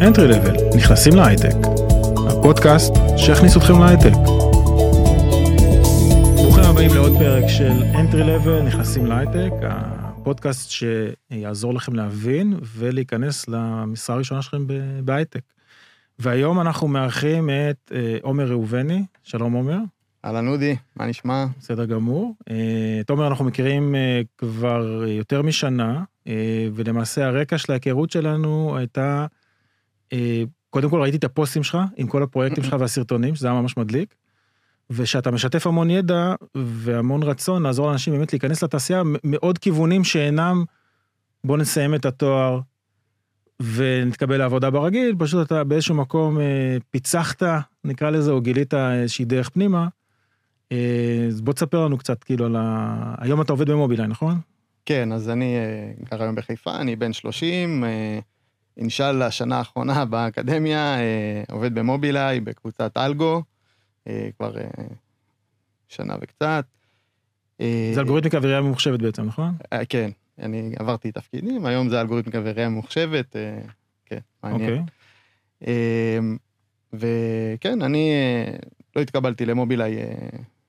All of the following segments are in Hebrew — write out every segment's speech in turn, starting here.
Entry Level, נכנסים להייטק. הפודקאסט שיכניס אתכם להייטק. ברוכים הבאים לעוד פרק של Entry Level, נכנסים להייטק, הפודקאסט שיעזור לכם להבין ולהיכנס למשרה הראשונה שלכם בהייטק. והיום אנחנו מארחים את אה, עומר ראובני, שלום עומר. אהלן אודי, מה נשמע? בסדר גמור. אה, את עומר אנחנו מכירים אה, כבר יותר משנה, ולמעשה הרקע של ההיכרות שלנו הייתה, קודם כל ראיתי את הפוסטים שלך עם כל הפרויקטים שלך והסרטונים, שזה היה ממש מדליק, ושאתה משתף המון ידע והמון רצון לעזור לאנשים באמת להיכנס לתעשייה מעוד כיוונים שאינם, בוא נסיים את התואר, ונתקבל לעבודה ברגיל, פשוט אתה באיזשהו מקום אה, פיצחת, נקרא לזה, או גילית איזושהי דרך פנימה. אה, אז בוא תספר לנו קצת, כאילו, על ה... היום אתה עובד במובילאיי, נכון? כן, אז אני אה, גר היום בחיפה, אני בן 30, אה, אינשאללה, השנה האחרונה באקדמיה, אה, עובד במובילאיי, בקבוצת אלגו, אה, כבר אה, שנה וקצת. אה, זה אלגוריתמיקה וראייה ממוחשבת בעצם, נכון? אה, כן, אני עברתי תפקידים, היום זה אלגוריתמיקה וראייה ממוחשבת, אה, כן, מעניין. אוקיי. אה, וכן, אני אה, לא התקבלתי למובילאיי אה,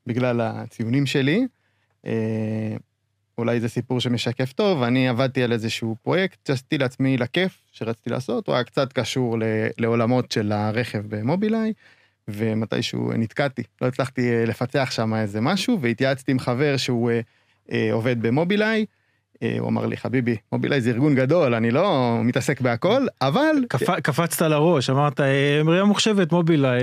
בגלל הציונים שלי. אה, אולי זה סיפור שמשקף טוב, אני עבדתי על איזשהו פרויקט שעשיתי לעצמי לכיף שרציתי לעשות, הוא היה קצת קשור לעולמות של הרכב במובילאיי, ומתישהו נתקעתי, לא הצלחתי לפצח שם איזה משהו, והתייעצתי עם חבר שהוא עובד במובילאיי, אה, הוא אמר לי, חביבי, מובילאיי זה ארגון גדול, אני לא מתעסק בהכל, אבל... קפצת לראש, אמרת, אה, ראייה מוחשבת, מובילאיי.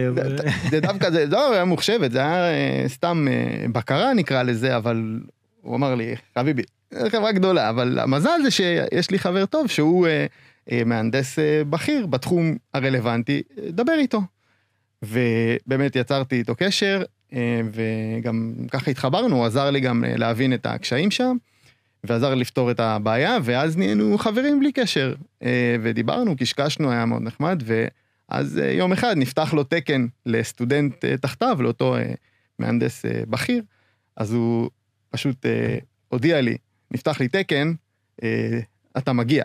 זה דווקא, זה לא ראייה מוחשבת, זה היה אה, סתם בקרה נקרא לזה, אבל הוא אמר לי, חביבי, חברה גדולה, אבל המזל זה שיש לי חבר טוב שהוא מהנדס בכיר בתחום הרלוונטי, דבר איתו. ובאמת יצרתי איתו קשר, וגם ככה התחברנו, הוא עזר לי גם להבין את הקשיים שם. ועזר לפתור את הבעיה, ואז נהיינו חברים בלי קשר. אה, ודיברנו, קשקשנו, היה מאוד נחמד, ואז אה, יום אחד נפתח לו תקן לסטודנט אה, תחתיו, לאותו מהנדס בכיר, אז הוא פשוט הודיע לי, נפתח לי תקן, אתה מגיע.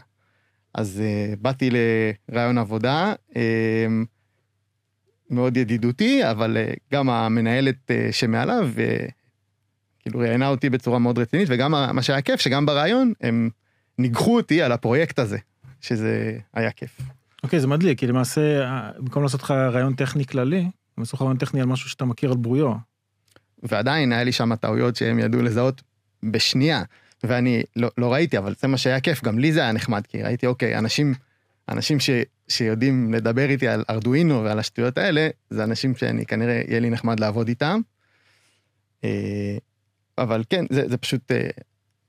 אז באתי לרעיון עבודה, מאוד ידידותי, אבל גם המנהלת שמעליו כאילו ראיינה אותי בצורה מאוד רצינית, וגם מה שהיה כיף, שגם ברעיון הם ניגחו אותי על הפרויקט הזה, שזה היה כיף. אוקיי, okay, זה מדליק, כי למעשה, במקום לעשות לך רעיון טכני כללי, הם עשו לך רעיון טכני על משהו שאתה מכיר על ברוריו. ועדיין היה לי שם טעויות שהם ידעו לזהות בשנייה, ואני לא, לא ראיתי, אבל זה מה שהיה כיף, גם לי זה היה נחמד, כי ראיתי, אוקיי, אנשים, אנשים ש, שיודעים לדבר איתי על ארדואינו ועל השטויות האלה, זה אנשים שאני כנראה, יהיה לי נחמד לעבוד איתם. אה, אבל כן, זה, זה פשוט אה,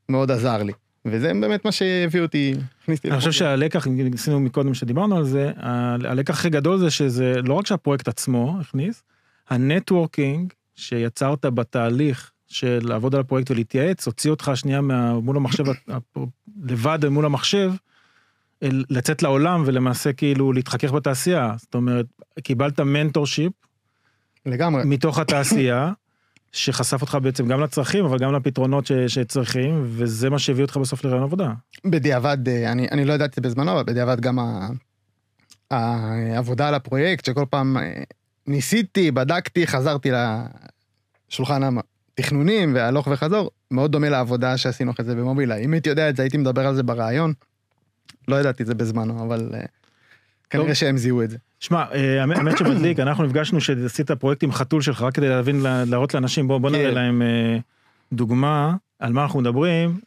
מאוד עזר לי. וזה באמת מה שהביא אותי, הכניסתי. אני חושב שהלקח, ניסינו מקודם שדיברנו על זה, הלקח הכי גדול זה שזה לא רק שהפרויקט עצמו הכניס, ה networking שיצרת בתהליך של לעבוד על הפרויקט ולהתייעץ, הוציא אותך שנייה מול המחשב, לבד מול המחשב, לצאת לעולם ולמעשה כאילו להתחכך בתעשייה. זאת אומרת, קיבלת mentorship. לגמרי. מתוך התעשייה. שחשף אותך בעצם גם לצרכים, אבל גם לפתרונות ש, שצריכים, וזה מה שהביא אותך בסוף לרעיון עבודה. בדיעבד, אה, אני, אני לא ידעתי בזמנו, אבל בדיעבד גם ה, העבודה על הפרויקט, שכל פעם אה, ניסיתי, בדקתי, חזרתי לשולחן התכנונים והלוך וחזור, מאוד דומה לעבודה שעשינו אחרי זה במובילאיי. אם הייתי יודע את זה, הייתי מדבר על זה ברעיון. לא ידעתי את זה בזמנו, אבל אה, כנראה שהם זיהו את זה. שמע, אה, האמת שמדליק, אנחנו נפגשנו שעשית פרויקט עם חתול שלך, רק כדי להבין, להראות לאנשים, בוא, בוא נראה כן. להם אה, דוגמה על מה אנחנו מדברים,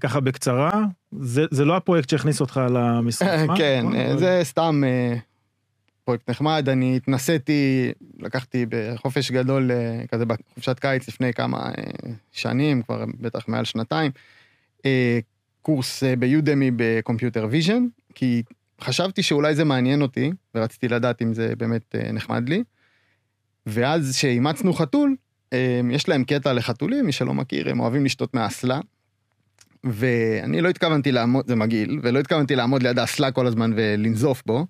ככה בקצרה, זה, זה לא הפרויקט שהכניס אותך למשחק. כן, נכון? זה סתם פרויקט נחמד, אני התנסיתי, לקחתי בחופש גדול, כזה בחופשת קיץ לפני כמה שנים, כבר בטח מעל שנתיים, קורס ב Udemy ב computer vision, כי חשבתי שאולי זה מעניין אותי, ורציתי לדעת אם זה באמת אה, נחמד לי. ואז שאימצנו חתול, אה, יש להם קטע לחתולים, מי שלא מכיר, הם אוהבים לשתות מהאסלה. ואני לא התכוונתי לעמוד, זה מגעיל, ולא התכוונתי לעמוד ליד האסלה כל הזמן ולנזוף בו.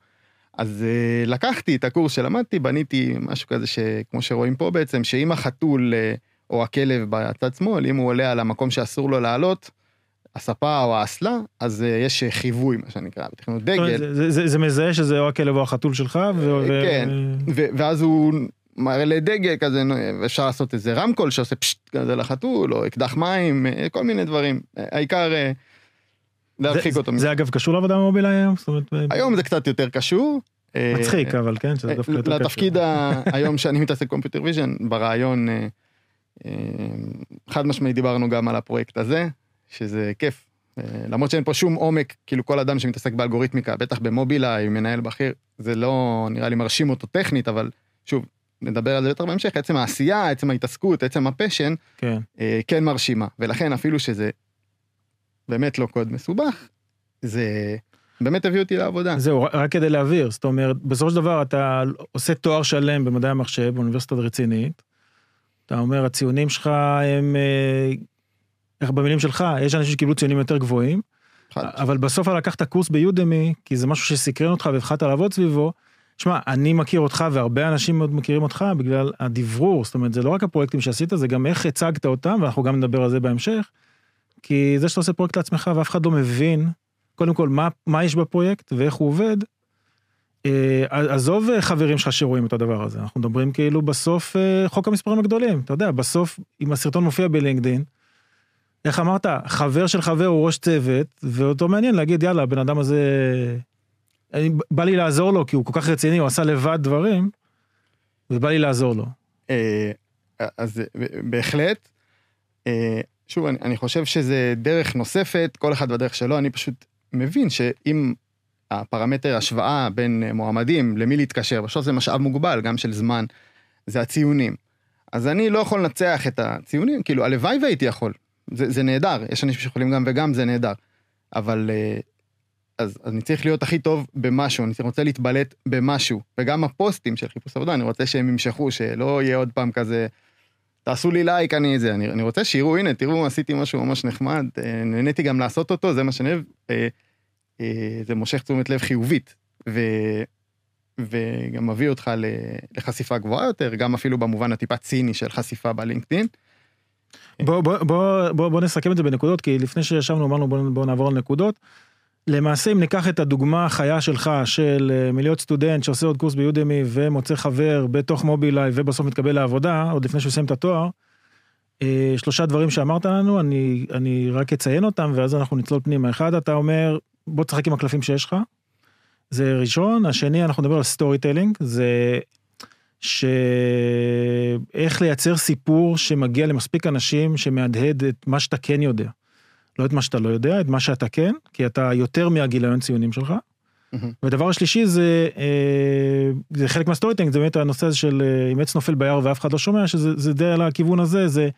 אז uh, לקחתי את הקורס שלמדתי, בניתי משהו כזה שכמו שרואים פה בעצם, שאם החתול uh, או הכלב בצד שמאל, אם הוא עולה על המקום שאסור לו לעלות, הספה או האסלה, אז אה, יש חיווי, מה שנקרא, בתכנות אומרת, דגל. זה- זה- זה מזהה שזה או הכלב או החתול שלך, ו- כן. ו- ואז הוא מראה לדגל כזה, אפשר לעשות איזה רמקול שעושה פשט כזה לחתול, או אקדח מים, כל מיני דברים. העיקר אה, להרחיק זה- אותו. זה אגב קשור לעבודה במובילאיי היום? זאת אומרת, היום זה קצת יותר קשור. אה, מצחיק, אבל כן, שזה דווקא יותר קשור. לתפקיד היום שאני מתעסק computer vision, ברעיון, אה, אה, חד משמעית דיברנו גם על הפרויקט הזה, שזה כיף. למרות שאין פה שום עומק, כאילו כל אדם שמתעסק באלגוריתמיקה, בטח במובילאיי, מנהל בכיר, זה לא נראה לי מרשים אותו טכנית, אבל שוב, נדבר על זה יותר בהמשך, עצם העשייה, עצם ההתעסקות, עצם הפשן, כן. כן מרשימה. ולכן אפילו שזה באמת לא קוד מסובך, זה באמת הביא אותי לעבודה. זהו, רק כדי להבהיר, זאת אומרת, בסופו של דבר אתה עושה תואר שלם במדעי המחשב באוניברסיטה רצינית, אתה אומר, הציונים שלך הם, אה, איך במילים שלך, יש אנשים שקיבלו ציונים יותר גבוהים, חד- אבל בסוף אתה לקחת קורס ביודמי, כי זה משהו שסקרן אותך והתחלת לעבוד סביבו. שמע, אני מכיר אותך והרבה אנשים מאוד מכירים אותך בגלל הדברור, זאת אומרת, זה לא רק הפרויקטים שעשית, זה גם איך הצגת אותם, ואנחנו גם נדבר על זה בהמשך. כי זה שאתה עושה פרויקט לעצמך ואף אחד לא מבין, קודם כל, מה, מה יש בפרויקט ואיך הוא עובד, אה, עזוב אה, חברים שלך שרואים את הדבר הזה, אנחנו מדברים כאילו בסוף אה, חוק המספרים הגדולים, אתה יודע, בסוף, אם הסרטון מופיע בלינקדין, איך אמרת, חבר של חבר הוא ראש צוות, ואותו מעניין להגיד, יאללה, הבן אדם הזה, אני, בא לי לעזור לו, כי הוא כל כך רציני, הוא עשה לבד דברים, ובא לי לעזור לו. אה, אז בהחלט, אה, שוב, אני, אני חושב שזה דרך נוספת, כל אחד בדרך שלו, אני פשוט מבין שאם הפרמטר השוואה בין אה, מועמדים למי להתקשר, בסוף זה משאב מוגבל, גם של זמן, זה הציונים. אז אני לא יכול לנצח את הציונים, כאילו, הלוואי והייתי יכול, זה, זה נהדר, יש אנשים שיכולים גם וגם, זה נהדר. אבל אה, אז, אז אני צריך להיות הכי טוב במשהו, אני רוצה להתבלט במשהו. וגם הפוסטים של חיפוש עבודה, אני רוצה שהם ימשכו, שלא יהיה עוד פעם כזה, תעשו לי לייק, אני זה. אני, אני רוצה שיראו, הנה, תראו, עשיתי משהו ממש נחמד, אה, נהניתי גם לעשות אותו, זה מה שאני אוהב. אה, אה, זה מושך תשומת לב חיובית, ו, וגם מביא אותך לחשיפה גבוהה יותר, גם אפילו במובן הטיפה ציני של חשיפה בלינקדאין. בוא, בוא, בוא, בוא, בוא נסכם את זה בנקודות, כי לפני שישבנו אמרנו בוא, בוא נעבור על נקודות. למעשה אם ניקח את הדוגמה החיה שלך של אה, מלהיות סטודנט שעושה עוד קורס ביודמי ומוצא חבר בתוך מובילאיי ובסוף מתקבל לעבודה עוד לפני שהוא יסיים את התואר. אה, שלושה דברים שאמרת לנו אני אני רק אציין אותם ואז אנחנו נצלול פנימה אחד אתה אומר בוא תשחק עם הקלפים שיש לך. זה ראשון השני אנחנו נדבר על storytelling זה שאיך לייצר סיפור שמגיע למספיק אנשים שמהדהד את מה שאתה כן יודע. לא את מה שאתה לא יודע, את מה שאתה כן, כי אתה יותר מהגיליון ציונים שלך. מהמם. ודבר השלישי זה, אה, זה חלק מה storytelling, זה באמת הנושא הזה של אה, אם עץ נופל ביער ואף אחד לא שומע, שזה זה די על הכיוון הזה, זה,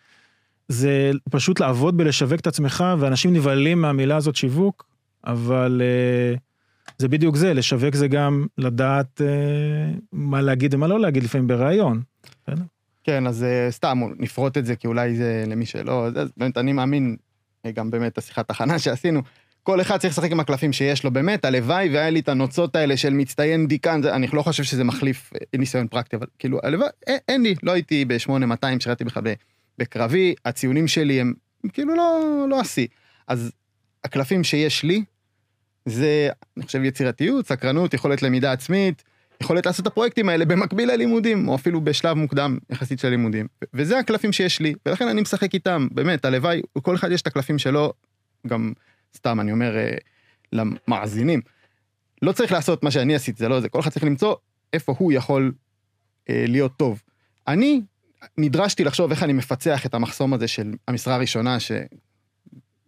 זה פשוט לעבוד בלשווק את עצמך, ואנשים נבהלים מהמילה הזאת שיווק, אבל אה, זה בדיוק זה, לשווק זה גם לדעת אה, מה להגיד ומה לא להגיד לפעמים בריאיון. כן, אז אה, סתם נפרוט את זה, כי אולי זה למי שלא, אז באמת אני מאמין, גם באמת השיחת הכנה שעשינו, כל אחד צריך לשחק עם הקלפים שיש לו באמת, הלוואי והיה לי את הנוצות האלה של מצטיין דיקן, אני לא חושב שזה מחליף אה, ניסיון פרקטי, אבל כאילו, הלוואי, אין, אין לי, לא הייתי ב-8200, שירתי בכלל בקרבי, הציונים שלי הם כאילו לא, לא השיא. אז הקלפים שיש לי, זה, אני חושב, יצירתיות, סקרנות, יכולת למידה עצמית, יכולת לעשות את הפרויקטים האלה במקביל ללימודים, או אפילו בשלב מוקדם יחסית של לימודים. וזה הקלפים שיש לי, ולכן אני משחק איתם, באמת, הלוואי, כל אחד יש את הקלפים שלו, גם סתם, אני אומר אה, למאזינים, לא צריך לעשות מה שאני עשיתי, זה לא זה, כל אחד צריך למצוא איפה הוא יכול אה, להיות טוב. אני נדרשתי לחשוב איך אני מפצח את המחסום הזה של המשרה הראשונה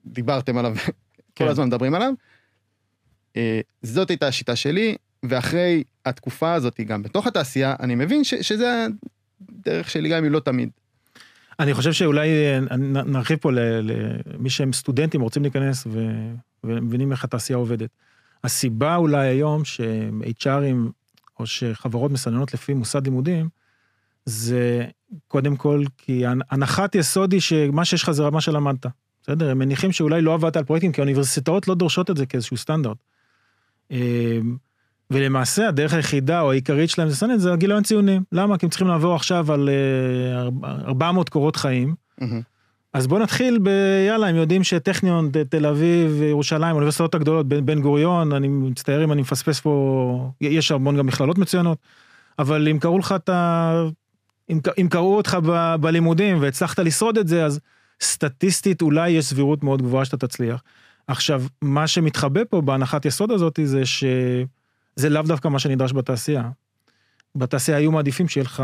שדיברתם עליו, כל כן. הזמן מדברים עליו. אה, זאת הייתה השיטה שלי, ואחרי התקופה הזאת, גם בתוך התעשייה, אני מבין ש, שזה הדרך שלי, גם אם לא תמיד. אני חושב שאולי אה, נרחיב פה למי שהם סטודנטים רוצים להיכנס ו- ומבינים איך התעשייה עובדת. הסיבה אולי היום ש-HRים או שחברות מסננות לפי מוסד לימודים, זה קודם כל כי הנ- הנחת יסוד היא שמה שיש לך זה רמה שלמדת. בסדר? הם מניחים שאולי לא עבדת על פרויקטים, כי האוניברסיטאות לא דורשות את זה כאיזשהו סטנדרט. אה, ולמעשה הדרך היחידה או העיקרית שלהם לסנן זה הגיליון ציונים. למה? כי הם צריכים לעבור עכשיו על אה, ארבע- 400 קורות חיים. מהמם. אז בוא נתחיל ב... יאללה, הם יודעים שטכניון, תל אביב, ירושלים, האוניברסיטאות הגדולות, בן, בן גוריון, אני מצטער אם אני מפספס פה, יש המון גם מכללות מצוינות, אבל אם קראו לך את ה... אם, אם קראו אותך ב, בלימודים והצלחת לשרוד את זה, אז סטטיסטית אולי יש סבירות מאוד גבוהה שאתה תצליח. עכשיו, מה שמתחבא פה בהנחת יסוד הזאת זה שזה לאו דווקא מה שנדרש בתעשייה. בתעשייה היו מעדיפים שיהיה לך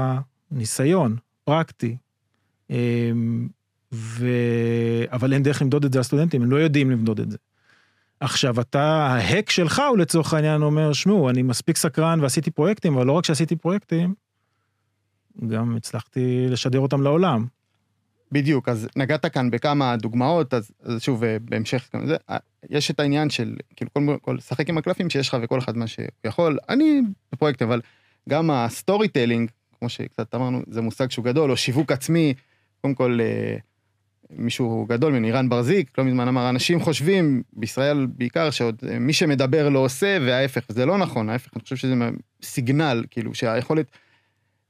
ניסיון, פרקטי, אמ, ו... אבל אין דרך למדוד את זה לסטודנטים, הם לא יודעים למדוד את זה. עכשיו, אתה, ההק שלך הוא לצורך העניין אומר, שמעו, אני מספיק סקרן ועשיתי פרויקטים, אבל לא רק שעשיתי פרויקטים, גם הצלחתי לשדר אותם לעולם. בדיוק, אז נגעת כאן בכמה דוגמאות, אז, אז שוב, אה, בהמשך, גם זה, אה, יש את העניין של, כאילו, כל, כל, לשחק עם הקלפים שיש לך וכל אחד מה שהוא יכול, אני בפרויקט, אבל גם הסטורי טיילינג, כמו שקצת אמרנו, זה מושג שהוא גדול, או שיווק עצמי, קודם כל, אה, מישהו גדול מנירן ברזיק, לא מזמן אמר, אנשים חושבים, בישראל בעיקר, שעוד מי שמדבר לא עושה, וההפך, זה לא נכון, ההפך, אני חושב שזה סיגנל, כאילו, שהיכולת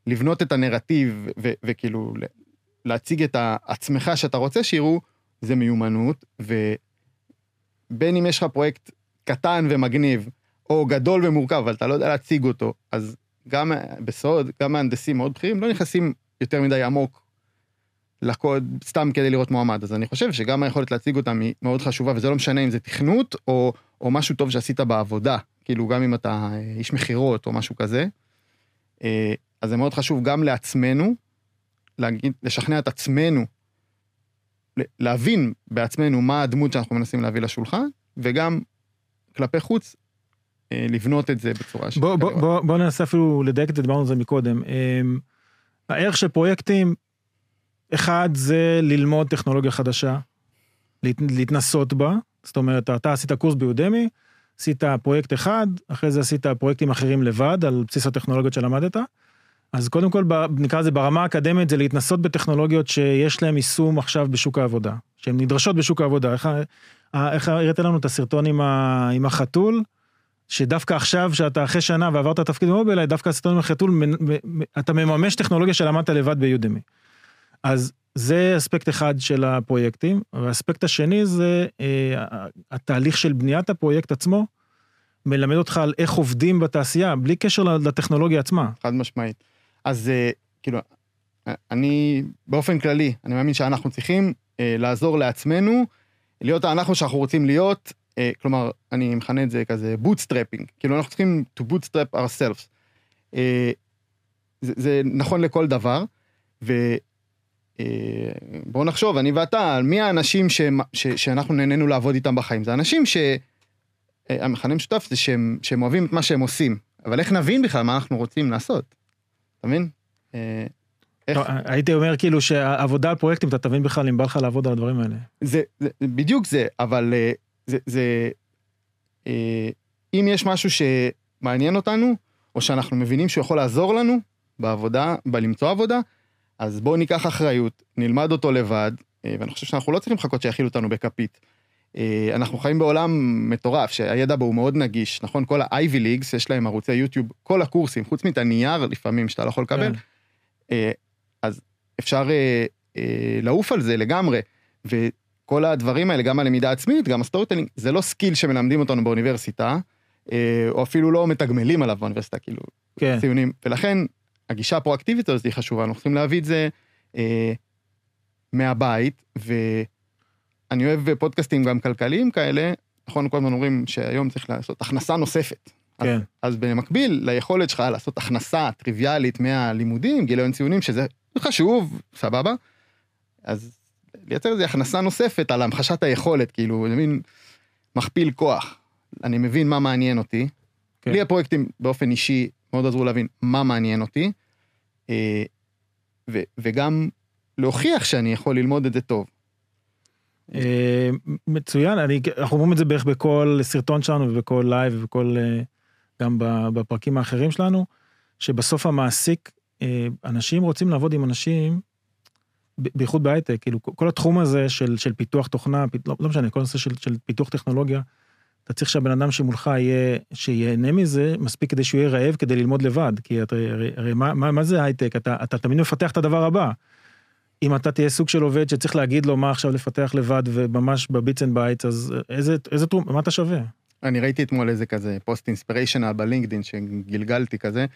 לבנות את הנרטיב, וכאילו, להציג את עצמך שאתה רוצה שיראו, זה מיומנות, ובין אם יש לך פרויקט קטן ומגניב, או גדול ומורכב, אבל אתה לא יודע להציג אותו, אז גם בסוד, גם מהנדסים מאוד בכירים לא נכנסים יותר מדי עמוק לקוד סתם כדי לראות מועמד. אז אני חושב שגם היכולת להציג אותם היא מאוד חשובה, וזה לא משנה אם זה תכנות או, או משהו טוב שעשית בעבודה, כאילו גם אם אתה איש מכירות או משהו כזה. אז זה מאוד חשוב גם לעצמנו, להגיד, לשכנע את עצמנו, להבין בעצמנו מה הדמות שאנחנו מנסים להביא לשולחן, וגם כלפי חוץ, לבנות את זה בצורה ש... בוא, בוא, בוא, בוא ננסה אפילו לדייק את זה, דיברנו על זה מקודם. הערך של פרויקטים, אחד זה ללמוד טכנולוגיה חדשה, להת, להתנסות בה, זאת אומרת, אתה עשית קורס ביודמי, עשית פרויקט אחד, אחרי זה עשית פרויקטים אחרים לבד, על בסיס הטכנולוגיות שלמדת. אז קודם כל, נקרא לזה ברמה האקדמית, זה להתנסות בטכנולוגיות שיש להן יישום עכשיו בשוק העבודה, שהן נדרשות בשוק העבודה. איך, איך הראית לנו את הסרטון עם, ה, עם החתול, שדווקא עכשיו, שאתה אחרי שנה ועברת תפקיד במובילאיי, דווקא הסרטון עם החתול, אתה מממש טכנולוגיה שלמדת לבד ביודמי. אז זה אספקט אחד של הפרויקטים, והאספקט השני זה אה, התהליך של בניית הפרויקט עצמו, מלמד אותך על איך עובדים בתעשייה, בלי קשר לטכנולוגיה עצמה. חד משמעית. אז כאילו, אני באופן כללי, אני מאמין שאנחנו צריכים אה, לעזור לעצמנו, להיות אנחנו שאנחנו רוצים להיות, אה, כלומר, אני מכנה את זה כזה bootstrapping, כאילו אנחנו צריכים to bootstrap ourselves. אה, זה, זה נכון לכל דבר, ובואו נחשוב, אני ואתה, על מי האנשים ש, ש, שאנחנו נהנינו לעבוד איתם בחיים, זה אנשים ש... המכנה משותף זה שהם, שהם אוהבים את מה שהם עושים, אבל איך נבין בכלל מה אנחנו רוצים לעשות? אתה מבין? איך... לא, הייתי אומר כאילו שעבודה על פרויקטים, אתה תבין בכלל אם בא לך לעבוד על הדברים האלה. זה, זה בדיוק זה, אבל זה, זה, אם יש משהו שמעניין אותנו, או שאנחנו מבינים שהוא יכול לעזור לנו בעבודה, בלמצוא עבודה, אז בואו ניקח אחריות, נלמד אותו לבד, ואני חושב שאנחנו לא צריכים לחכות שיאכילו אותנו בכפית. אנחנו חיים בעולם מטורף, שהידע בו הוא מאוד נגיש, נכון? כל ה-Ivy Leagues, יש להם ערוצי יוטיוב, כל הקורסים, חוץ מאת הנייר לפעמים שאתה לא יכול לקבל, כן. אז אפשר לעוף על זה לגמרי, וכל הדברים האלה, גם הלמידה העצמית, גם ה storytelling, זה לא skill שמלמדים אותנו באוניברסיטה, או אפילו לא מתגמלים עליו באוניברסיטה, כאילו, כן. ציונים, ולכן הגישה הפרואקטיבית הזאת היא חשובה, אנחנו צריכים להביא את זה אה, מהבית, ו... אני אוהב פודקאסטים גם כלכליים כאלה, נכון, כל הזמן אומרים שהיום צריך לעשות הכנסה נוספת. כן. אז, אז במקביל ליכולת שלך לעשות הכנסה טריוויאלית מהלימודים, גיליון ציונים, שזה חשוב, סבבה, אז לייצר איזה הכנסה נוספת על המחשת היכולת, כאילו, זה מין מכפיל כוח. אני מבין מה מעניין אותי. כן. לי הפרויקטים באופן אישי מאוד עזרו להבין מה מעניין אותי, ו, וגם להוכיח שאני יכול ללמוד את זה טוב. מצוין, אני, אנחנו אומרים את זה בערך בכל סרטון שלנו ובכל לייב ובכל, גם בפרקים האחרים שלנו, שבסוף המעסיק, אנשים רוצים לעבוד עם אנשים, בייחוד בהייטק, כאילו כל התחום הזה של, של פיתוח תוכנה, לא, לא משנה, כל נושא של, של פיתוח טכנולוגיה, אתה צריך שהבן אדם שמולך יהיה, שיהנה מזה, מספיק כדי שהוא יהיה רעב כדי ללמוד לבד, כי אתה, הרי מה, מה, מה זה הייטק? אתה, אתה תמיד מפתח את הדבר הבא. אם אתה תהיה סוג של עובד שצריך להגיד לו מה עכשיו לפתח לבד וממש ב bits and bytes, אז איזה, איזה תרום, מה אתה שווה? אני ראיתי אתמול איזה כזה פוסט inspirational בלינקדאין שגלגלתי כזה.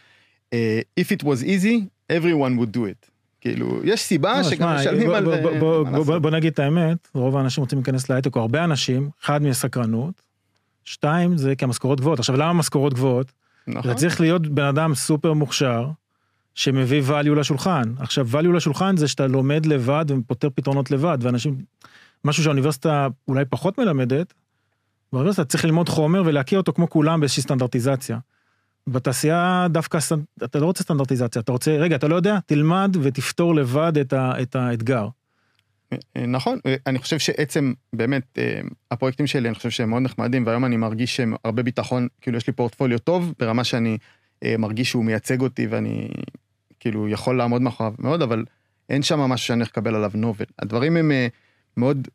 אה, If it was easy, everyone would do it. כאילו, יש סיבה לא, שגם משלמים על... בוא- נגיד את האמת, רוב האנשים רוצים להיכנס להייטק, או הרבה אנשים, אחד מסקרנות, שתיים זה כי המשכורות גבוהות. עכשיו למה משכורות גבוהות? נכון. אתה צריך להיות בן אדם סופר מוכשר, שמביא value לשולחן. עכשיו value לשולחן זה שאתה לומד לבד ופותר פתרונות לבד, ואנשים, משהו שהאוניברסיטה אולי פחות מלמדת, באוניברסיטה צריך ללמוד חומר ולהכיר אותו כמו כולם באיזושהי סטנדרטיזציה. בתעשייה דווקא, אתה לא רוצה סטנדרטיזציה, אתה רוצה, רגע, אתה לא יודע? תלמד ותפתור לבד את, ה, את האתגר. אה, נכון, אני חושב שעצם, באמת, אה, הפרויקטים שלי, אני חושב שהם מאוד נחמדים, והיום אני מרגיש שהם הרבה ביטחון, כאילו יש לי פורטפוליו טוב, ברמה שאני מרגיש שהוא מייצג אותי ואני כאילו יכול לעמוד מאחוריו מאוד, אבל אין שם משהו שאני הולך לקבל עליו נובל. הדברים הם אה, מאוד,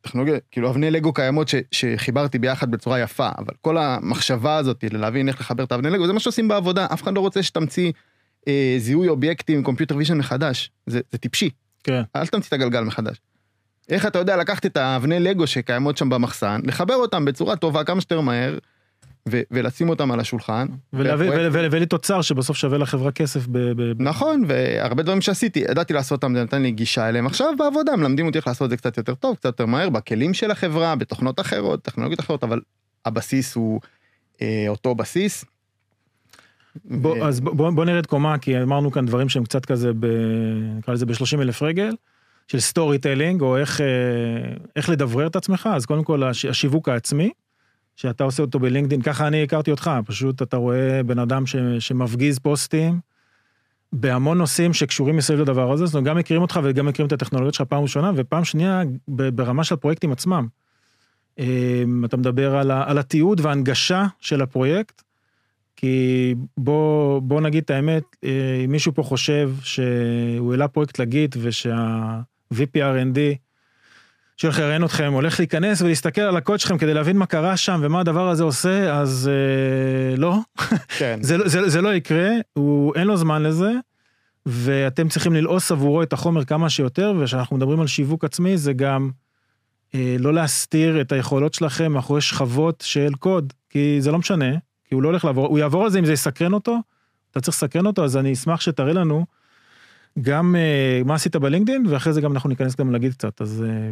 טכנולוגיה, כאילו אבני לגו קיימות ש, שחיברתי ביחד בצורה יפה, אבל כל המחשבה הזאת להבין איך לחבר את האבני לגו, זה מה שעושים בעבודה, אף אחד לא רוצה שתמציא אה, זיהוי אובייקטים, computer vision מחדש, זה, זה טיפשי. כן. אל תמציא את הגלגל מחדש. איך אתה יודע לקחת את האבני לגו שקיימות שם במחסן, לחבר אותם בצורה טובה כמה שיותר מהר, ו- ולשים אותם על השולחן. ולהביא תוצר שבסוף שווה לחברה כסף ב... ב- נכון, והרבה דברים שעשיתי, ידעתי לעשות אותם, זה נתן לי גישה אליהם. עכשיו בעבודה מלמדים אותי איך לעשות את זה קצת יותר טוב, קצת יותר מהר, בכלים של החברה, בתוכנות אחרות, טכנולוגיות אחרות, אבל הבסיס הוא אה, אותו בסיס. בוא, ו- אז בוא, בוא- נרד קומה, כי אמרנו כאן דברים שהם קצת כזה, ב, נקרא לזה ב-30 אלף רגל, של storytelling, או איך, אה, איך לדברר את עצמך, אז קודם כל הש, השיווק העצמי, שאתה עושה אותו בלינקדאין, ככה אני הכרתי אותך, פשוט אתה רואה בן אדם ש, שמפגיז פוסטים, בהמון נושאים שקשורים מסביב לדבר הזה, זאת אומרת, גם מכירים אותך וגם מכירים את הטכנולוגיות שלך פעם ראשונה, ופעם שנייה, ברמה של הפרויקטים עצמם. אה, אתה מדבר על, על התיעוד וההנגשה של הפרויקט, כי בוא, בוא נגיד את האמת, אה, אם מישהו פה חושב שהוא העלה פרויקט לגיט ושה-VP R&D שהולך לראיין אתכם, הולך להיכנס ולהסתכל על הקוד שלכם כדי להבין מה קרה שם ומה הדבר הזה עושה, אז אה, לא, כן, זה, לא- זה, זה לא יקרה, הוא, אין לו זמן לזה, ואתם צריכים ללעוס עבורו את החומר כמה שיותר, וכשאנחנו מדברים על שיווק עצמי זה גם אה, לא להסתיר את היכולות שלכם מאחורי שכבות של קוד, כי זה לא משנה, כי הוא לא הולך לעבור, הוא יעבור על זה אם זה יסקרן אותו, אתה צריך לסקרן אותו, אז אני אשמח שתראה לנו גם אה, מה עשית בלינקדאין, ואחרי זה גם אנחנו ניכנס גם להגיד קצת, אז אה,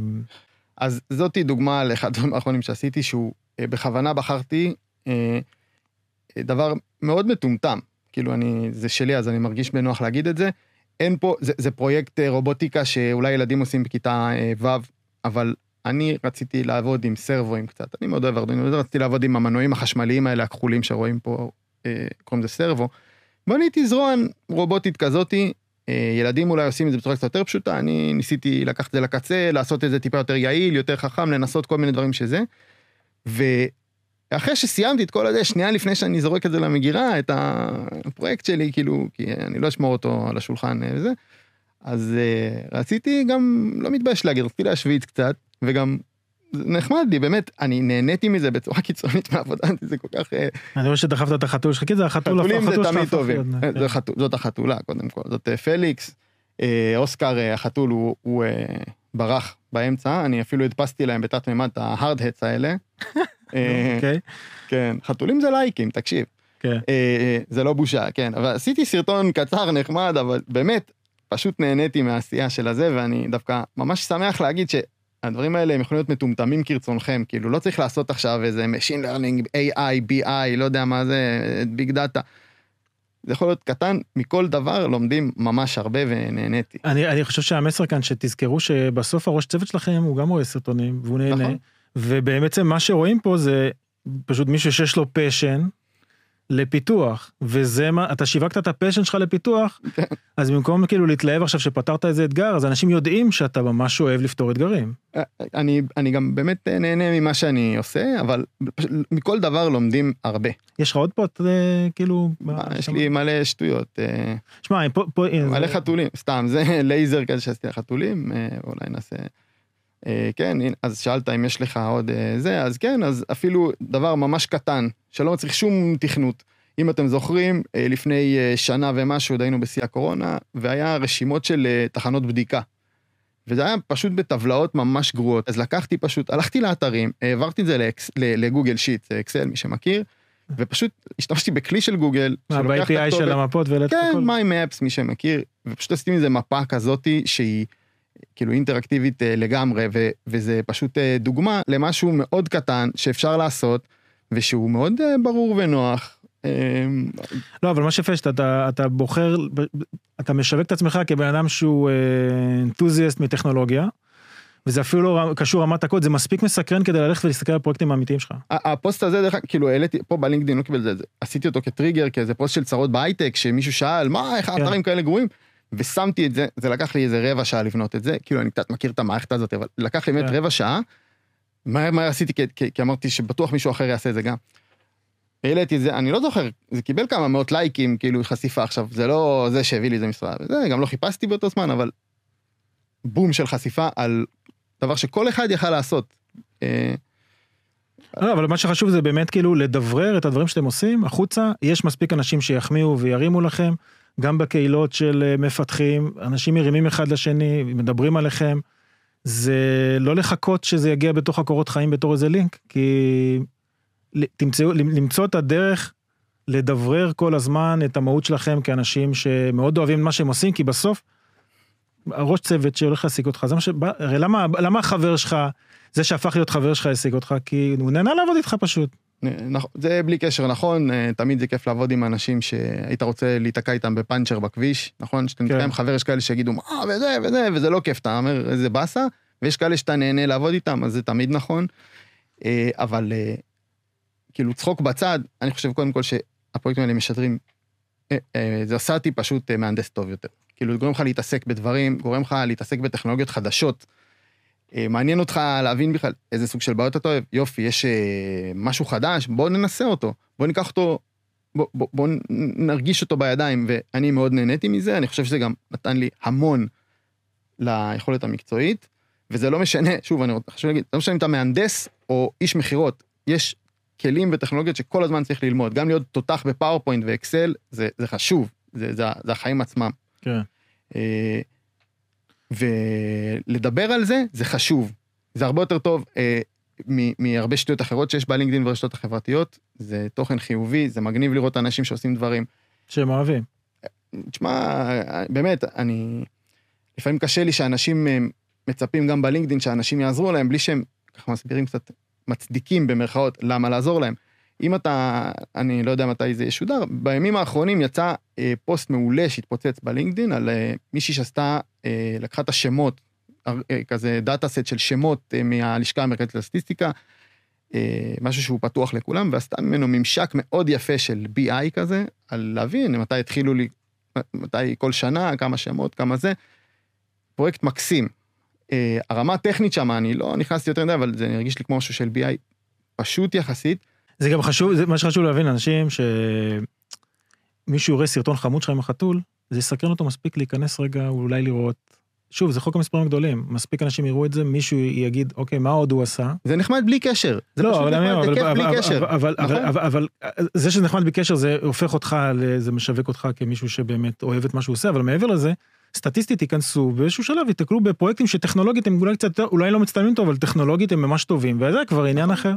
אז זאתי דוגמה לאחד הדברים האחרונים שעשיתי, שהוא אה, בכוונה בחרתי דבר מאוד מטומטם. כאילו אני, זה שלי אז אני מרגיש בנוח להגיד את זה. אין פה, זה, זה פרויקט רובוטיקה שאולי ילדים עושים בכיתה ו', אבל אני רציתי לעבוד עם סרבואים קצת, אני מאוד אוהב ארדואינו, רציתי לעבוד עם המנועים החשמליים האלה הכחולים שרואים פה, קוראים לזה סרבו. בניתי זרוע רובוטית כזאתי, ילדים אולי עושים את זה בצורה קצת יותר פשוטה, אני ניסיתי לקחת את זה לקצה, לעשות את זה טיפה יותר יעיל, יותר חכם, לנסות כל מיני דברים שזה. ואחרי שסיימתי את כל הזה, שנייה לפני שאני זורק את זה למגירה, את הפרויקט שלי, כאילו, כי אני לא אשמור אותו על השולחן אה, וזה, אז uh, רציתי גם, לא מתבייש להגיד, רציתי להשוויץ קצת, וגם נחמד לי, באמת, אני נהניתי מזה בצורה קיצונית מהעבודה, זה כל כך... אה, אני רואה שדחפת את החתול שלך, כי זה החתול, חתולים זה תמיד טובים, אה, זאת החתולה קודם כל, זאת אה, פליקס, אוסקר החתול הוא- ברח באמצע, אני אפילו הדפסתי להם בתת מימד את ההארד-הטס האלה. אוקיי, כן, חתולים זה לייקים, תקשיב. כן. זה לא בושה, כן, אבל עשיתי סרטון קצר נחמד, אבל באמת, פשוט נהניתי מהעשייה של הזה, ואני דווקא ממש שמח להגיד שהדברים האלה הם יכולים להיות מטומטמים כרצונכם, כאילו לא צריך לעשות עכשיו איזה Machine Learning, AI, BI, לא יודע מה זה, ביג דאטה. זה יכול להיות קטן, מכל דבר לומדים ממש הרבה ונהניתי. אני, אני חושב שהמסר כאן שתזכרו שבסוף הראש צוות שלכם הוא גם רואה סרטונים והוא נהנה. נכון. ובעצם מה שרואים פה זה פשוט מישהו שיש לו passion לפיתוח וזה מה אתה שיווקת את ה passion שלך לפיתוח. אז במקום כאילו להתלהב עכשיו שפתרת איזה אתגר אז אנשים יודעים שאתה ממש אוהב לפתור אתגרים. אני, אני גם באמת נהנה ממה שאני עושה, אבל מכל דבר לומדים הרבה. יש לך עוד פה אה, כאילו מה, יש לי מלא שטויות. אה, שמע פה, מלא חתולים, סתם, זה לייזר כזה שעשיתי לחתולים, אה, אולי נעשה... אה, כן, אז שאלת אם יש לך עוד אה, זה, אז כן, אז אפילו דבר ממש קטן, שלא מצריך שום תכנות. אם אתם זוכרים, אה, לפני שנה ומשהו עוד היינו בשיא הקורונה, והיה רשימות של תחנות בדיקה. וזה היה פשוט בטבלאות ממש גרועות. אז לקחתי פשוט, הלכתי לאתרים, העברתי את זה לאקס, לגוגל שיט, אקסל, מי שמכיר, ופשוט השתמשתי בכלי של גוגל. מה, ב-API של המפות והעלית כן, הכל? כן, My Maps, מי שמכיר, ופשוט עשיתי מזה מפה כזאתי שהיא כאילו אינטראקטיבית אה, לגמרי, ו, וזה פשוט אה, דוגמה למשהו מאוד קטן שאפשר לעשות, ושהוא מאוד אה, ברור ונוח. לא, אבל מה שיפה שאתה אתה בוחר, אתה משווק את עצמך כבן אדם שהוא enthusiast מטכנולוגיה. וזה אפילו לא קשור רמת הקוד, זה מספיק מסקרן כדי ללכת ולהסתכל על הפרויקטים האמיתיים שלך. הפוסט הזה, דרך אגב, כאילו העליתי, פה בלינקדאין לא קיבל את זה, עשיתי אותו כטריגר, כאיזה פוסט של צרות בהייטק, שמישהו שאל, מה, איך כן. האתרים כאלה גרועים? ושמתי את זה, זה לקח לי איזה רבע שעה לבנות את זה, כאילו אני קצת מכיר את המערכת הזאת, אבל לקח לי באמת כן. רבע שעה. מהר מהר עשיתי, כי, כי, כי אמרתי שבטוח מישהו אחר יעשה את זה גם. העליתי את זה, אני לא זוכר, זה קיבל כמה מאות לייקים, כאילו חשיפה עכשיו, זה לא זה שהביא לי את זה משרד, זה גם לא חיפשתי באותו זמן, אבל בום של חשיפה על דבר שכל אחד יכל לעשות. אה, לא, אבל מה שחשוב זה באמת כאילו לדברר את הדברים שאתם עושים החוצה, יש מספיק אנשים שיחמיאו וירימו לכם, גם בקהילות של אה, מפתחים, אנשים מרימים אחד לשני, מדברים עליכם. זה לא לחכות שזה יגיע בתוך הקורות חיים בתור איזה לינק, כי תמצאו, למצוא את הדרך לדברר כל הזמן את המהות שלכם כאנשים שמאוד אוהבים מה שהם עושים, כי בסוף, הראש צוות שהולך להעסיק אותך, זה מה ש... הרי למה, למה החבר שלך, זה שהפך להיות חבר שלך העסיק אותך? כי הוא נהנה לעבוד איתך פשוט. נכון, זה בלי קשר נכון, אה, תמיד זה כיף לעבוד עם אנשים שהיית רוצה להיתקע איתם בפאנצ'ר בכביש, נכון? שאתה נתקע כן. עם חבר, יש כאלה שיגידו, מה, וזה, וזה, וזה לא כיף, אתה אומר, איזה באסה, ויש כאלה שאתה נהנה לעבוד איתם, אז זה תמיד נכון. אה, אבל אה, כאילו צחוק בצד, אני חושב קודם כל שהפרויקטים האלה משדרים, זה עשה אותי פשוט מהנדס טוב יותר. כאילו, גורם לך להתעסק בדברים, גורם לך להתעסק בטכנולוגיות חדשות. אה, מעניין אותך להבין בכלל איזה סוג של בעיות אתה אוהב, יופי, יש אה, משהו חדש, בוא ננסה אותו, בוא ניקח אותו, בוא, בוא, בוא נרגיש אותו בידיים, ואני מאוד נהניתי מזה, אני חושב שזה גם נתן לי המון ליכולת המקצועית, וזה לא משנה, שוב, אני חשוב להגיד, לא משנה אם אתה מהנדס או איש מכירות, יש כלים וטכנולוגיות שכל הזמן צריך ללמוד, גם להיות תותח בפאורפוינט ואקסל, זה, זה חשוב, זה, זה, זה החיים עצמם. כן. ולדבר על זה, זה חשוב. זה הרבה יותר טוב אה, מהרבה שטויות אחרות שיש בלינקדאין ברשתות החברתיות. זה תוכן חיובי, זה מגניב לראות אנשים שעושים דברים. שהם אוהבים. תשמע, באמת, אני... לפעמים קשה לי שאנשים אה, מצפים גם בלינקדאין שאנשים יעזרו להם בלי שהם, ככה מסבירים קצת, מצדיקים במרכאות למה לעזור להם. אם אתה, אני לא יודע מתי זה ישודר, בימים האחרונים יצא אה, פוסט מעולה שהתפוצץ בלינקדאין על אה, מישהי שעשתה, אה, לקחה את השמות, אה, כזה data set של שמות אה, מהלשכה המרכזית לסטטיסטיקה, אה, משהו שהוא פתוח לכולם, ועשתה ממנו ממשק מאוד יפה של BI כזה, על להבין מתי התחילו לי, מתי כל שנה, כמה שמות, כמה זה. פרויקט מקסים. אה, הרמה הטכנית שם, אני לא נכנסתי יותר מדי, אבל זה הרגיש לי כמו משהו של BI פשוט יחסית. זה גם חשוב, זה מה שחשוב להבין, אנשים שמישהו יראה סרטון חמוד שלך עם החתול, זה יסקרן אותו מספיק להיכנס רגע, אולי לראות. שוב, זה חוק המספרים הגדולים, מספיק אנשים יראו את זה, מישהו יגיד, אוקיי, מה עוד הוא עשה? זה נחמד בלי קשר. זה לא, אבל, נחמד, אבל, אבל, בלי קשר. אבל, נכון? אבל, אבל, אבל זה שזה נחמד בלי קשר, זה הופך אותך, זה משווק אותך כמישהו שבאמת אוהב את מה שהוא עושה, אבל מעבר לזה, סטטיסטית ייכנסו באיזשהו שלב ייתקלו בפרויקטים שטכנולוגית הם אולי קצת אולי לא מצטלמים טוב אבל טכנולוגית הם ממש טובים וזה כבר עניין אחר.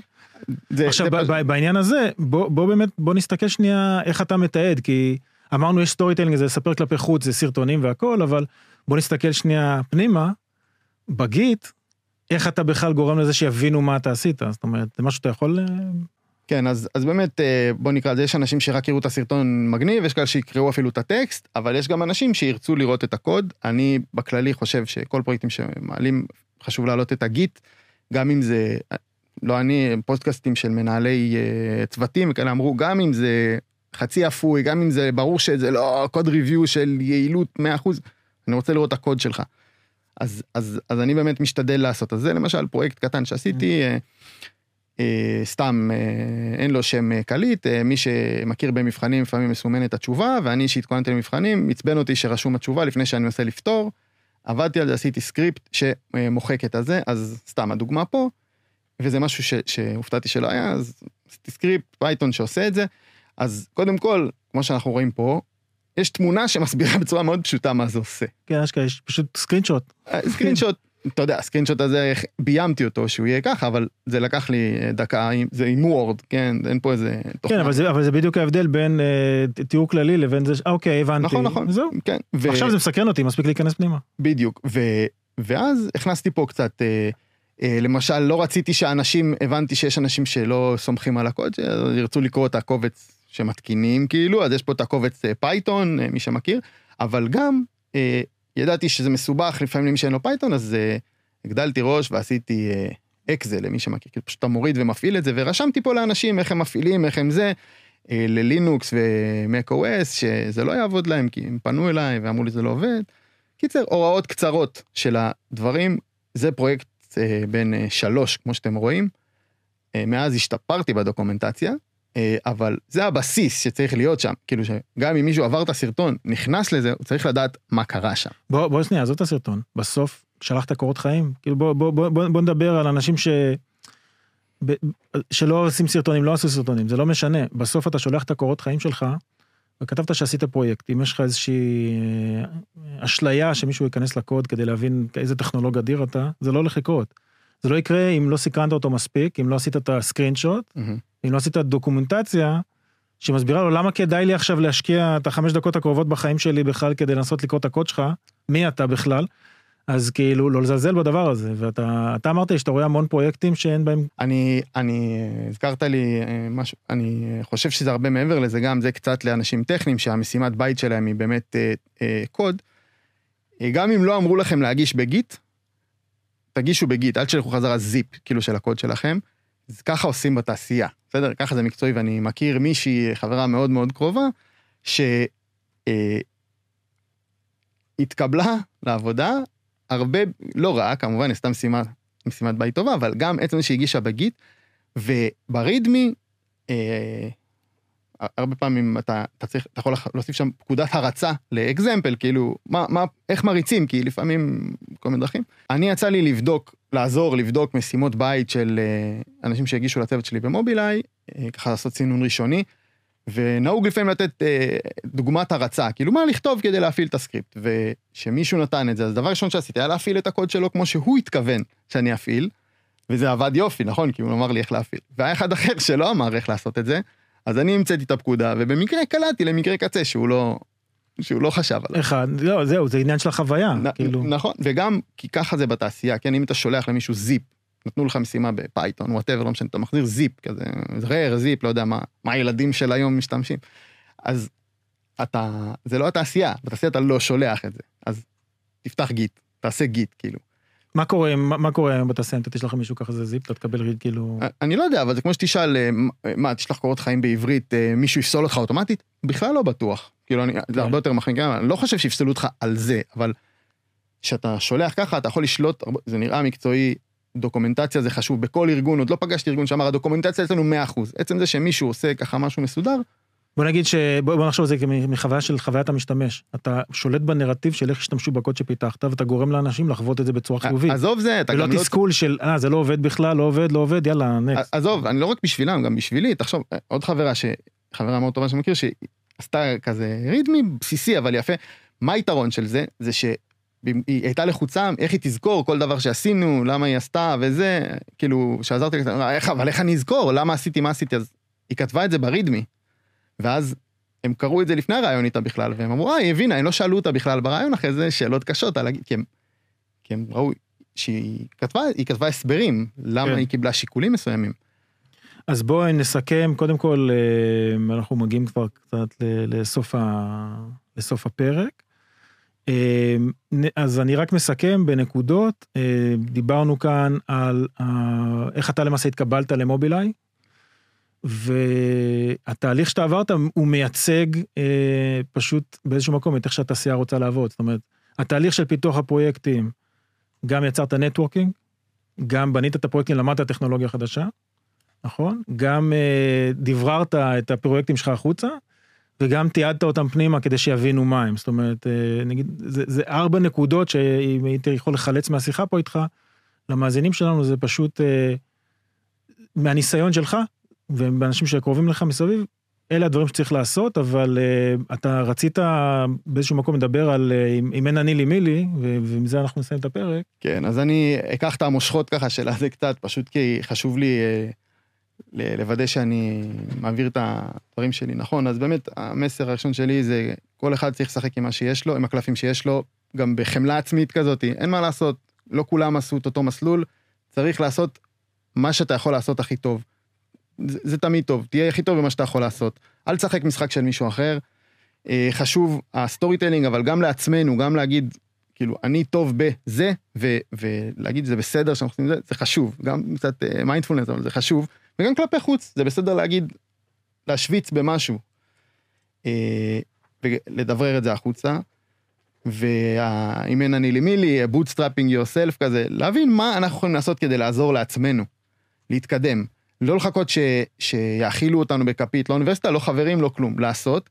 זה, עכשיו זה... ב- בעניין הזה בוא, בוא באמת בוא נסתכל שנייה איך אתה מתעד כי אמרנו יש storytelling זה לספר כלפי חוץ זה סרטונים והכל אבל בוא נסתכל שנייה פנימה ב git איך אתה בכלל גורם לזה שיבינו מה אתה עשית זאת אומרת זה משהו שאתה יכול. אה, כן אז אז באמת אה, בוא נקרא לזה יש אנשים שרק יראו את הסרטון מגניב יש כאלה שיקראו אפילו את הטקסט אבל יש גם אנשים שירצו לראות את הקוד אני בכללי חושב שכל פרויקטים שמעלים חשוב להעלות את הגיט גם אם זה לא אני, פודקאסטים של מנהלי uh, צוותים וכאלה אמרו, גם אם זה חצי אפוי, גם אם זה ברור שזה לא קוד ריוויו של יעילות 100%, אני רוצה לראות את הקוד שלך. אז, אז, אז אני באמת משתדל לעשות. אז זה למשל פרויקט קטן שעשיתי, uh, uh, סתם uh, אין לו שם קליט, uh, מי שמכיר במבחנים לפעמים מסומנת התשובה, ואני שהתכוננתי למבחנים, עצבן אותי שרשום התשובה לפני שאני מנסה לפתור. עבדתי על זה, עשיתי סקריפט שמוחק את הזה, אז סתם הדוגמה פה. וזה משהו ש, שהופתעתי שלא היה, אז סקריפט Python שעושה את זה. אז קודם כל, כמו שאנחנו רואים פה, יש תמונה שמסבירה בצורה מאוד פשוטה מה זה עושה. כן, אשכרה, יש פשוט screenshot. screenshot, אתה יודע, ה screenshot הזה, ביימתי אותו שהוא יהיה ככה, אבל זה לקח לי אה, דקה, זה עם Word, כן, אין פה איזה כן, אבל זה, אבל זה בדיוק ההבדל בין אה, תיאור כללי לבין זה, אה, אוקיי, הבנתי. נכון, נכון. זהו. כן. ו- עכשיו זה מסקרן אותי, מספיק להיכנס פנימה. בדיוק, ו... ואז הכנסתי פה קצת, אה, אה, למשל, לא רציתי שאנשים, הבנתי שיש אנשים שלא סומכים על הקוד, שירצו לקרוא את הקובץ שמתקינים, כאילו, אז יש פה את הקובץ אה, Python, אה, מי שמכיר, אבל גם אה, ידעתי שזה מסובך לפעמים למי שאין לו Python, אז אה, הגדלתי ראש ועשיתי אה, אקזל למי שמכיר, כאילו פשוט אתה מוריד ומפעיל את זה, ורשמתי פה לאנשים איך הם מפעילים, איך הם זה. אה, ל Linux ו macOS, שזה לא יעבוד להם, כי הם פנו אליי ואמרו לי זה לא עובד. קיצר, הוראות קצרות של הדברים, זה פרויקט אה, בין אה, שלוש, כמו שאתם רואים. אה, מאז השתפרתי בדוקומנטציה, אבל זה הבסיס שצריך להיות שם. כאילו שגם אם מישהו עבר את הסרטון, נכנס לזה, הוא צריך לדעת מה קרה שם. בוא, בוא שנייה, עזוב את הסרטון. בסוף, שלחת קורות חיים. כאילו, בוא, בוא, בוא, בוא, בוא נדבר על אנשים ש... ב... שלא עושים סרטונים, לא עשו סרטונים, זה לא משנה. בסוף אתה שולח את הקורות חיים שלך, וכתבת שעשית פרויקט. אם יש לך איזושהי אה, אשליה שמישהו ייכנס לקוד כדי להבין איזה טכנולוג אדיר אתה, זה לא הולך לקרות. זה לא יקרה אם לא סקרנת אותו מספיק, אם לא עשית את הסקרין שוט, אם לא עשית דוקומנטציה שמסבירה לו למה כדאי לי עכשיו להשקיע את החמש דקות הקרובות בחיים שלי בכלל כדי לנסות לקרוא את הקוד שלך, מי אתה בכלל, אז כאילו לא לזלזל בדבר הזה, ואתה אתה אמרת שאתה רואה המון פרויקטים שאין בהם, אני, אני, הזכרת לי אה, משהו, אני חושב שזה הרבה מעבר לזה, גם זה קצת לאנשים טכניים שהמשימת בית שלהם היא באמת אה, אה, קוד. אה, גם אם לא אמרו לכם להגיש בגיט, תגישו בגיט, אל תשלחו חזרה זיפ, כאילו של הקוד שלכם. אז ככה עושים בתעשייה, בסדר? ככה זה מקצועי, ואני מכיר מישהי, חברה מאוד מאוד קרובה, שהתקבלה לעבודה, הרבה, לא רע, כמובן, עשתה משימה, משימת בית טובה, אבל גם עצם זה שהגישה בגיט, וברידמי, אה, הרבה פעמים אתה, אתה צריך, אתה יכול להוסיף שם פקודת הרצה לאקזמפל, כאילו, מה, מה, איך מריצים, כי לפעמים כל מיני דרכים. אני יצא לי לבדוק, לעזור לבדוק משימות בית של אה, אנשים שהגישו לצוות שלי במובילאיי, אה, ככה לעשות סינון ראשוני, ונהוג לפעמים לתת אה, דוגמת הרצה, כאילו מה לכתוב כדי להפעיל את הסקריפט, וכשמישהו נתן את זה, אז דבר ראשון שעשיתי היה להפעיל את הקוד שלו כמו שהוא התכוון שאני אפעיל, וזה עבד יופי, נכון? כי הוא אמר לי איך להפעיל. והיה אחד אחר שלא אמר איך לעשות את זה, אז אני המצאתי את הפקודה, ובמקרה קלעתי למקרה קצה שהוא לא, שהוא לא חשב עליו. אחד, לא, זהו, זה עניין של החוויה, נ- כאילו, נכון, וגם כי ככה זה בתעשייה, כן, אם אתה שולח למישהו zip, נתנו לך משימה ב Python, whatever, לא משנה, אתה מחזיר zip כזה, RAR, zip, לא יודע מה, מה הילדים של היום משתמשים. אז אתה, זה לא התעשייה, בתעשייה אתה לא שולח את זה, אז תפתח git, תעשה git, כאילו. מה קורה, מה, מה קורה היום בתעשייה, אם אתה תשלח למישהו ככה זה zip, אתה תקבל כאילו, אני לא יודע, אבל זה כמו שתשאל, אה, מה, תשלח קורות חיים בעברית, אה, מישהו יפסול אותך אוטומטית? בכלל לא בטוח. כאילו, אני, זה הרבה יותר מחמיא, גם, אני לא חושב שיפסלו אותך על זה, אבל כשאתה שולח ככה, אתה יכול לשלוט, זה נראה מקצועי, דוקומנטציה זה חשוב, בכל ארגון, עוד לא פגשתי ארגון שאמר, הדוקומנטציה אצלנו 100%. עצם זה שמישהו עושה ככה משהו מסודר, בוא נגיד ש... בוא, נחשוב על זה מחוויה של חוויית המשתמש. אתה שולט בנרטיב של איך ישתמשו בקוד שפיתחת, ואתה גורם לאנשים לחוות את זה בצורה חיובית. עזוב זה, אתה ולא גם לא... תסכול של, אה, זה לא עובד בכלל, לא עובד, לא עובד, יאללה, נקסט. עזוב, אני לא רק בשבילם, גם בשבילי, תחשוב, עוד חברה ש... חברה מאוד טובה שאני מכיר, שעשתה כזה רידמי בסיסי, אבל יפה. מה היתרון של זה? זה שהיא הייתה לחוצה, איך היא תזכור כל דבר שעשינו, למה היא עשתה וזה, כאילו, שעזרתי לה, איך, אבל איך אני אזכור, למה עשיתי, מה עשיתי, אז היא כתבה את זה ברידמי. ואז הם קראו את זה לפני הרעיון איתה בכלל, והם אמרו, אה, היא הבינה, הם לא שאלו אותה בכלל ברעיון אחרי זה שאלות קשות, על... כי, הם, כי הם ראו שהיא כתבה, היא כתבה הסברים, למה כן. היא קיבלה שיקולים מסוימים. אז בואי נסכם, קודם כל, אה, אנחנו מגיעים כבר קצת לסוף, ה... לסוף הפרק. אה, אז אני רק מסכם בנקודות, אה, דיברנו כאן על איך אתה למעשה התקבלת למובילאיי, והתהליך שאתה עברת הוא מייצג אה, פשוט באיזשהו מקום את איך שהתעשייה רוצה לעבוד. זאת אומרת, התהליך של פיתוח הפרויקטים, גם יצרת נטוורקינג, גם בנית את הפרויקטים, למדת טכנולוגיה חדשה, נכון? גם דבררת את הפרויקטים שלך החוצה, וגם תיעדת אותם פנימה כדי שיבינו מה הם. זאת אומרת, אה, נגיד, זה, זה ארבע נקודות שאם הייתי יכול לחלץ מהשיחה פה איתך, למאזינים שלנו זה פשוט אה, מהניסיון שלך, ובאנשים שקרובים לך מסביב, אלה הדברים שצריך לעשות, אבל uh, אתה רצית באיזשהו מקום לדבר על uh, אם אין אני לי מי לי, ומזה אנחנו נסיים את הפרק. כן, אז אני אקח את המושכות ככה של זה קצת, פשוט כי חשוב לי uh, לוודא שאני מעביר את הדברים שלי נכון. אז באמת, המסר הראשון שלי זה כל אחד צריך לשחק עם מה שיש לו, עם הקלפים שיש לו, גם בחמלה עצמית כזאת, אין מה לעשות, לא כולם עשו את אותו מסלול, צריך לעשות מה שאתה יכול לעשות הכי טוב. זה, זה תמיד טוב, תהיה הכי טוב במה שאתה יכול לעשות. אל תשחק משחק של מישהו אחר. אה, חשוב ה storytelling, אבל גם לעצמנו, גם להגיד, כאילו, אני טוב בזה, ו, ולהגיד זה בסדר שאנחנו עושים את זה, זה חשוב. גם קצת מיינדפולנס, אה, אבל זה חשוב. וגם כלפי חוץ, זה בסדר להגיד, להשוויץ במשהו. אה, ולדברר את זה החוצה. ואם אין אני למי לי, bootstrapping yourself כזה, להבין מה אנחנו יכולים לעשות כדי לעזור לעצמנו, להתקדם. לא לחכות ש, שיאכילו אותנו בכפית, לא אוניברסיטה, לא חברים, לא כלום, לעשות.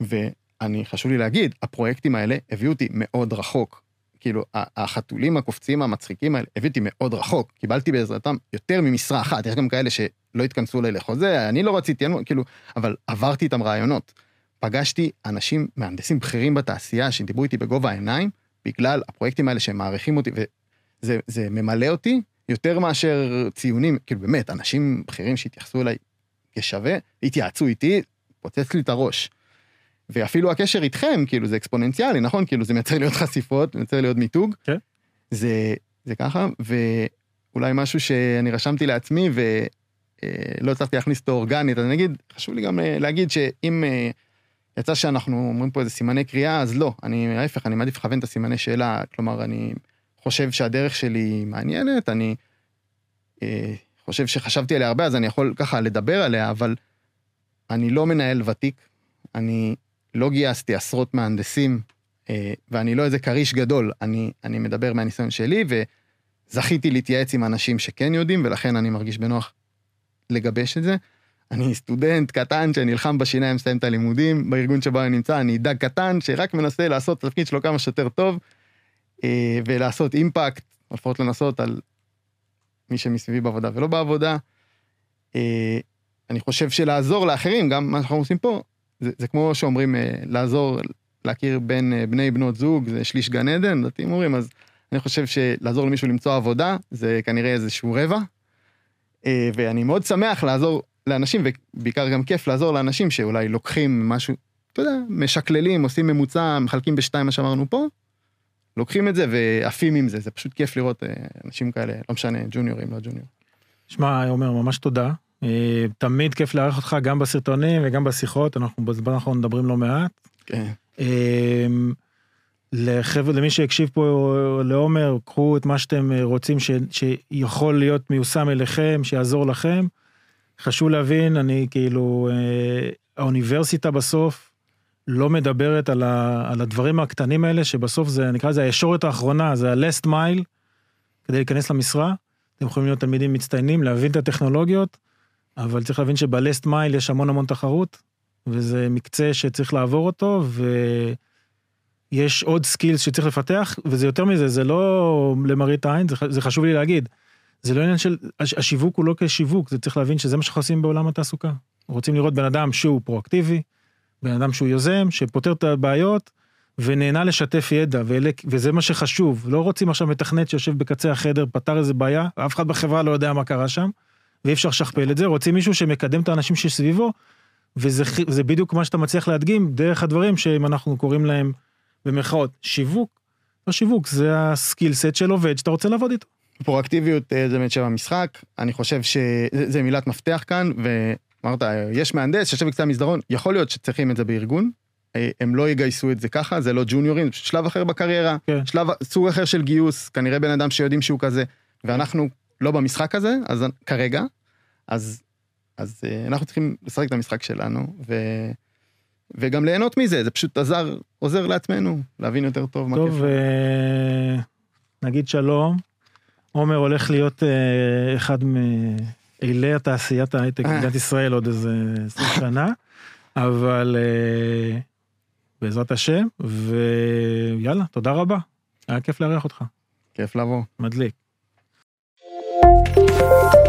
ואני, חשוב לי להגיד, הפרויקטים האלה הביאו אותי מאוד רחוק. כאילו, החתולים הקופצים המצחיקים האלה הביאו אותי מאוד רחוק. קיבלתי בעזרתם יותר ממשרה אחת, יש גם כאלה שלא התכנסו אליי לחוזה, אני לא רציתי, כאילו, אבל עברתי איתם רעיונות. פגשתי אנשים, מהנדסים בכירים בתעשייה, שדיברו איתי בגובה העיניים, בגלל הפרויקטים האלה שהם מעריכים אותי, וזה ממלא אותי יותר מאשר ציונים, כאילו באמת, אנשים בכירים שהתייחסו אליי כשווה, התייעצו איתי, פוצץ לי את הראש. ואפילו הקשר איתכם, כאילו, זה אקספוננציאלי, נכון? כאילו, זה מייצר לי עוד חשיפות, מייצר לי עוד מיתוג. כן. זה, זה ככה, ואולי משהו שאני רשמתי לעצמי ולא הצלחתי להכניס אותו אורגנית, אז אני אגיד, חשוב לי גם אה, להגיד שאם אה, יצא שאנחנו אומרים פה איזה סימני קריאה, אז לא, אני, ההפך, אני מעדיף לכוון את הסימני שאלה, כלומר, אני חושב שהדרך שלי מעניינת, אני אה, חושב שחשבתי עליה הרבה, אז אני יכול ככה לדבר עליה, אבל אני לא מנהל ותיק, אני לא גייסתי עשרות מהנדסים, אה, ואני לא איזה כריש גדול, אני, אני מדבר מהניסיון שלי, וזכיתי להתייעץ עם אנשים שכן יודעים, ולכן אני מרגיש בנוח לגבש את זה. אני סטודנט קטן שנלחם בשיניים, מסיים את הלימודים, בארגון שבו אני נמצא, אני דג קטן שרק מנסה לעשות את התפקיד שלו כמה שיותר טוב, אה, ולעשות אימפקט, לפחות לנסות על מי שמסביבי בעבודה ולא בעבודה. אה, אני חושב שלעזור לאחרים, גם מה שאנחנו עושים פה, זה, זה כמו שאומרים, אה, לעזור, להכיר בין בני בנות זוג, זה שליש גן עדן, דתיים אומרים, אז אני חושב שלעזור למישהו למצוא עבודה, זה כנראה איזשהו רבע. ואני מאוד שמח לעזור לאנשים, ובעיקר גם כיף לעזור לאנשים שאולי לוקחים משהו, אתה יודע, משקללים, עושים ממוצע, מחלקים בשתיים מה שאמרנו פה, לוקחים את זה ועפים עם זה, זה פשוט כיף לראות אה, אנשים כאלה, לא משנה, ג'וניורים, לא ג'וניור. שמע, עומר, ממש תודה. אה, תמיד כיף לארח אותך גם בסרטונים וגם בשיחות, אנחנו בזמן האחרון מדברים לא מעט. כן. אה, לחבר'ה, למי שהקשיב פה לעומר, קחו את מה שאתם רוצים ש, שיכול להיות מיושם אליכם, שיעזור לכם. חשוב להבין, אני כאילו, האוניברסיטה בסוף לא מדברת על, ה, על הדברים הקטנים האלה, שבסוף זה, נקרא לזה הישורת האחרונה, זה ה-last mile, כדי להיכנס למשרה. אתם יכולים להיות תלמידים מצטיינים, להבין את הטכנולוגיות, אבל צריך להבין שב-last mile יש המון המון תחרות, וזה מקצה שצריך לעבור אותו, ויש עוד סקילס שצריך לפתח, וזה יותר מזה, זה לא למראית עין, זה, זה חשוב לי להגיד. זה לא עניין של, השיווק הוא לא כשיווק, זה צריך להבין שזה מה שאנחנו עושים בעולם התעסוקה. רוצים לראות בן אדם שהוא פרואקטיבי, בן אדם שהוא יוזם, שפותר את הבעיות, ונהנה לשתף ידע, ואלה, וזה מה שחשוב. לא רוצים עכשיו מתכנת שיושב בקצה החדר, פתר איזה בעיה, אף אחד בחברה לא יודע מה קרה שם, ואי אפשר לשכפל את זה, רוצים מישהו שמקדם את האנשים שסביבו, וזה בדיוק מה שאתה מצליח להדגים דרך הדברים שאם אנחנו קוראים להם במרכאות שיווק, לא שיווק, זה הסקיל סט של עובד שאתה רוצה לעבוד איתו. פרואקטיביות אה, זה באמת שם המשחק, אני חושב שזה מילת מפתח כאן, ו... אמרת, יש מהנדס שיושב בקצה המסדרון, יכול להיות שצריכים את זה בארגון, אה, הם לא יגייסו את זה ככה, זה לא ג'וניורים, שלב אחר בקריירה, כן. שלב, סוג אחר של גיוס, כנראה בן אדם שיודעים שהוא כזה, ואנחנו לא במשחק הזה, אז כרגע, אז, אז אה, אנחנו צריכים לשחק את המשחק שלנו, ו, וגם ליהנות מזה, זה פשוט עזר, עוזר לעצמנו להבין יותר טוב מה כיף. טוב, אה, נגיד שלום. עומר הולך להיות אה, אחד מ... אלי התעשיית ההייטק אה. במדינת ישראל עוד איזה 20 שנה, אבל uh, בעזרת השם, ויאללה, תודה רבה. היה כיף לארח אותך. כיף לבוא. מדליק. thank you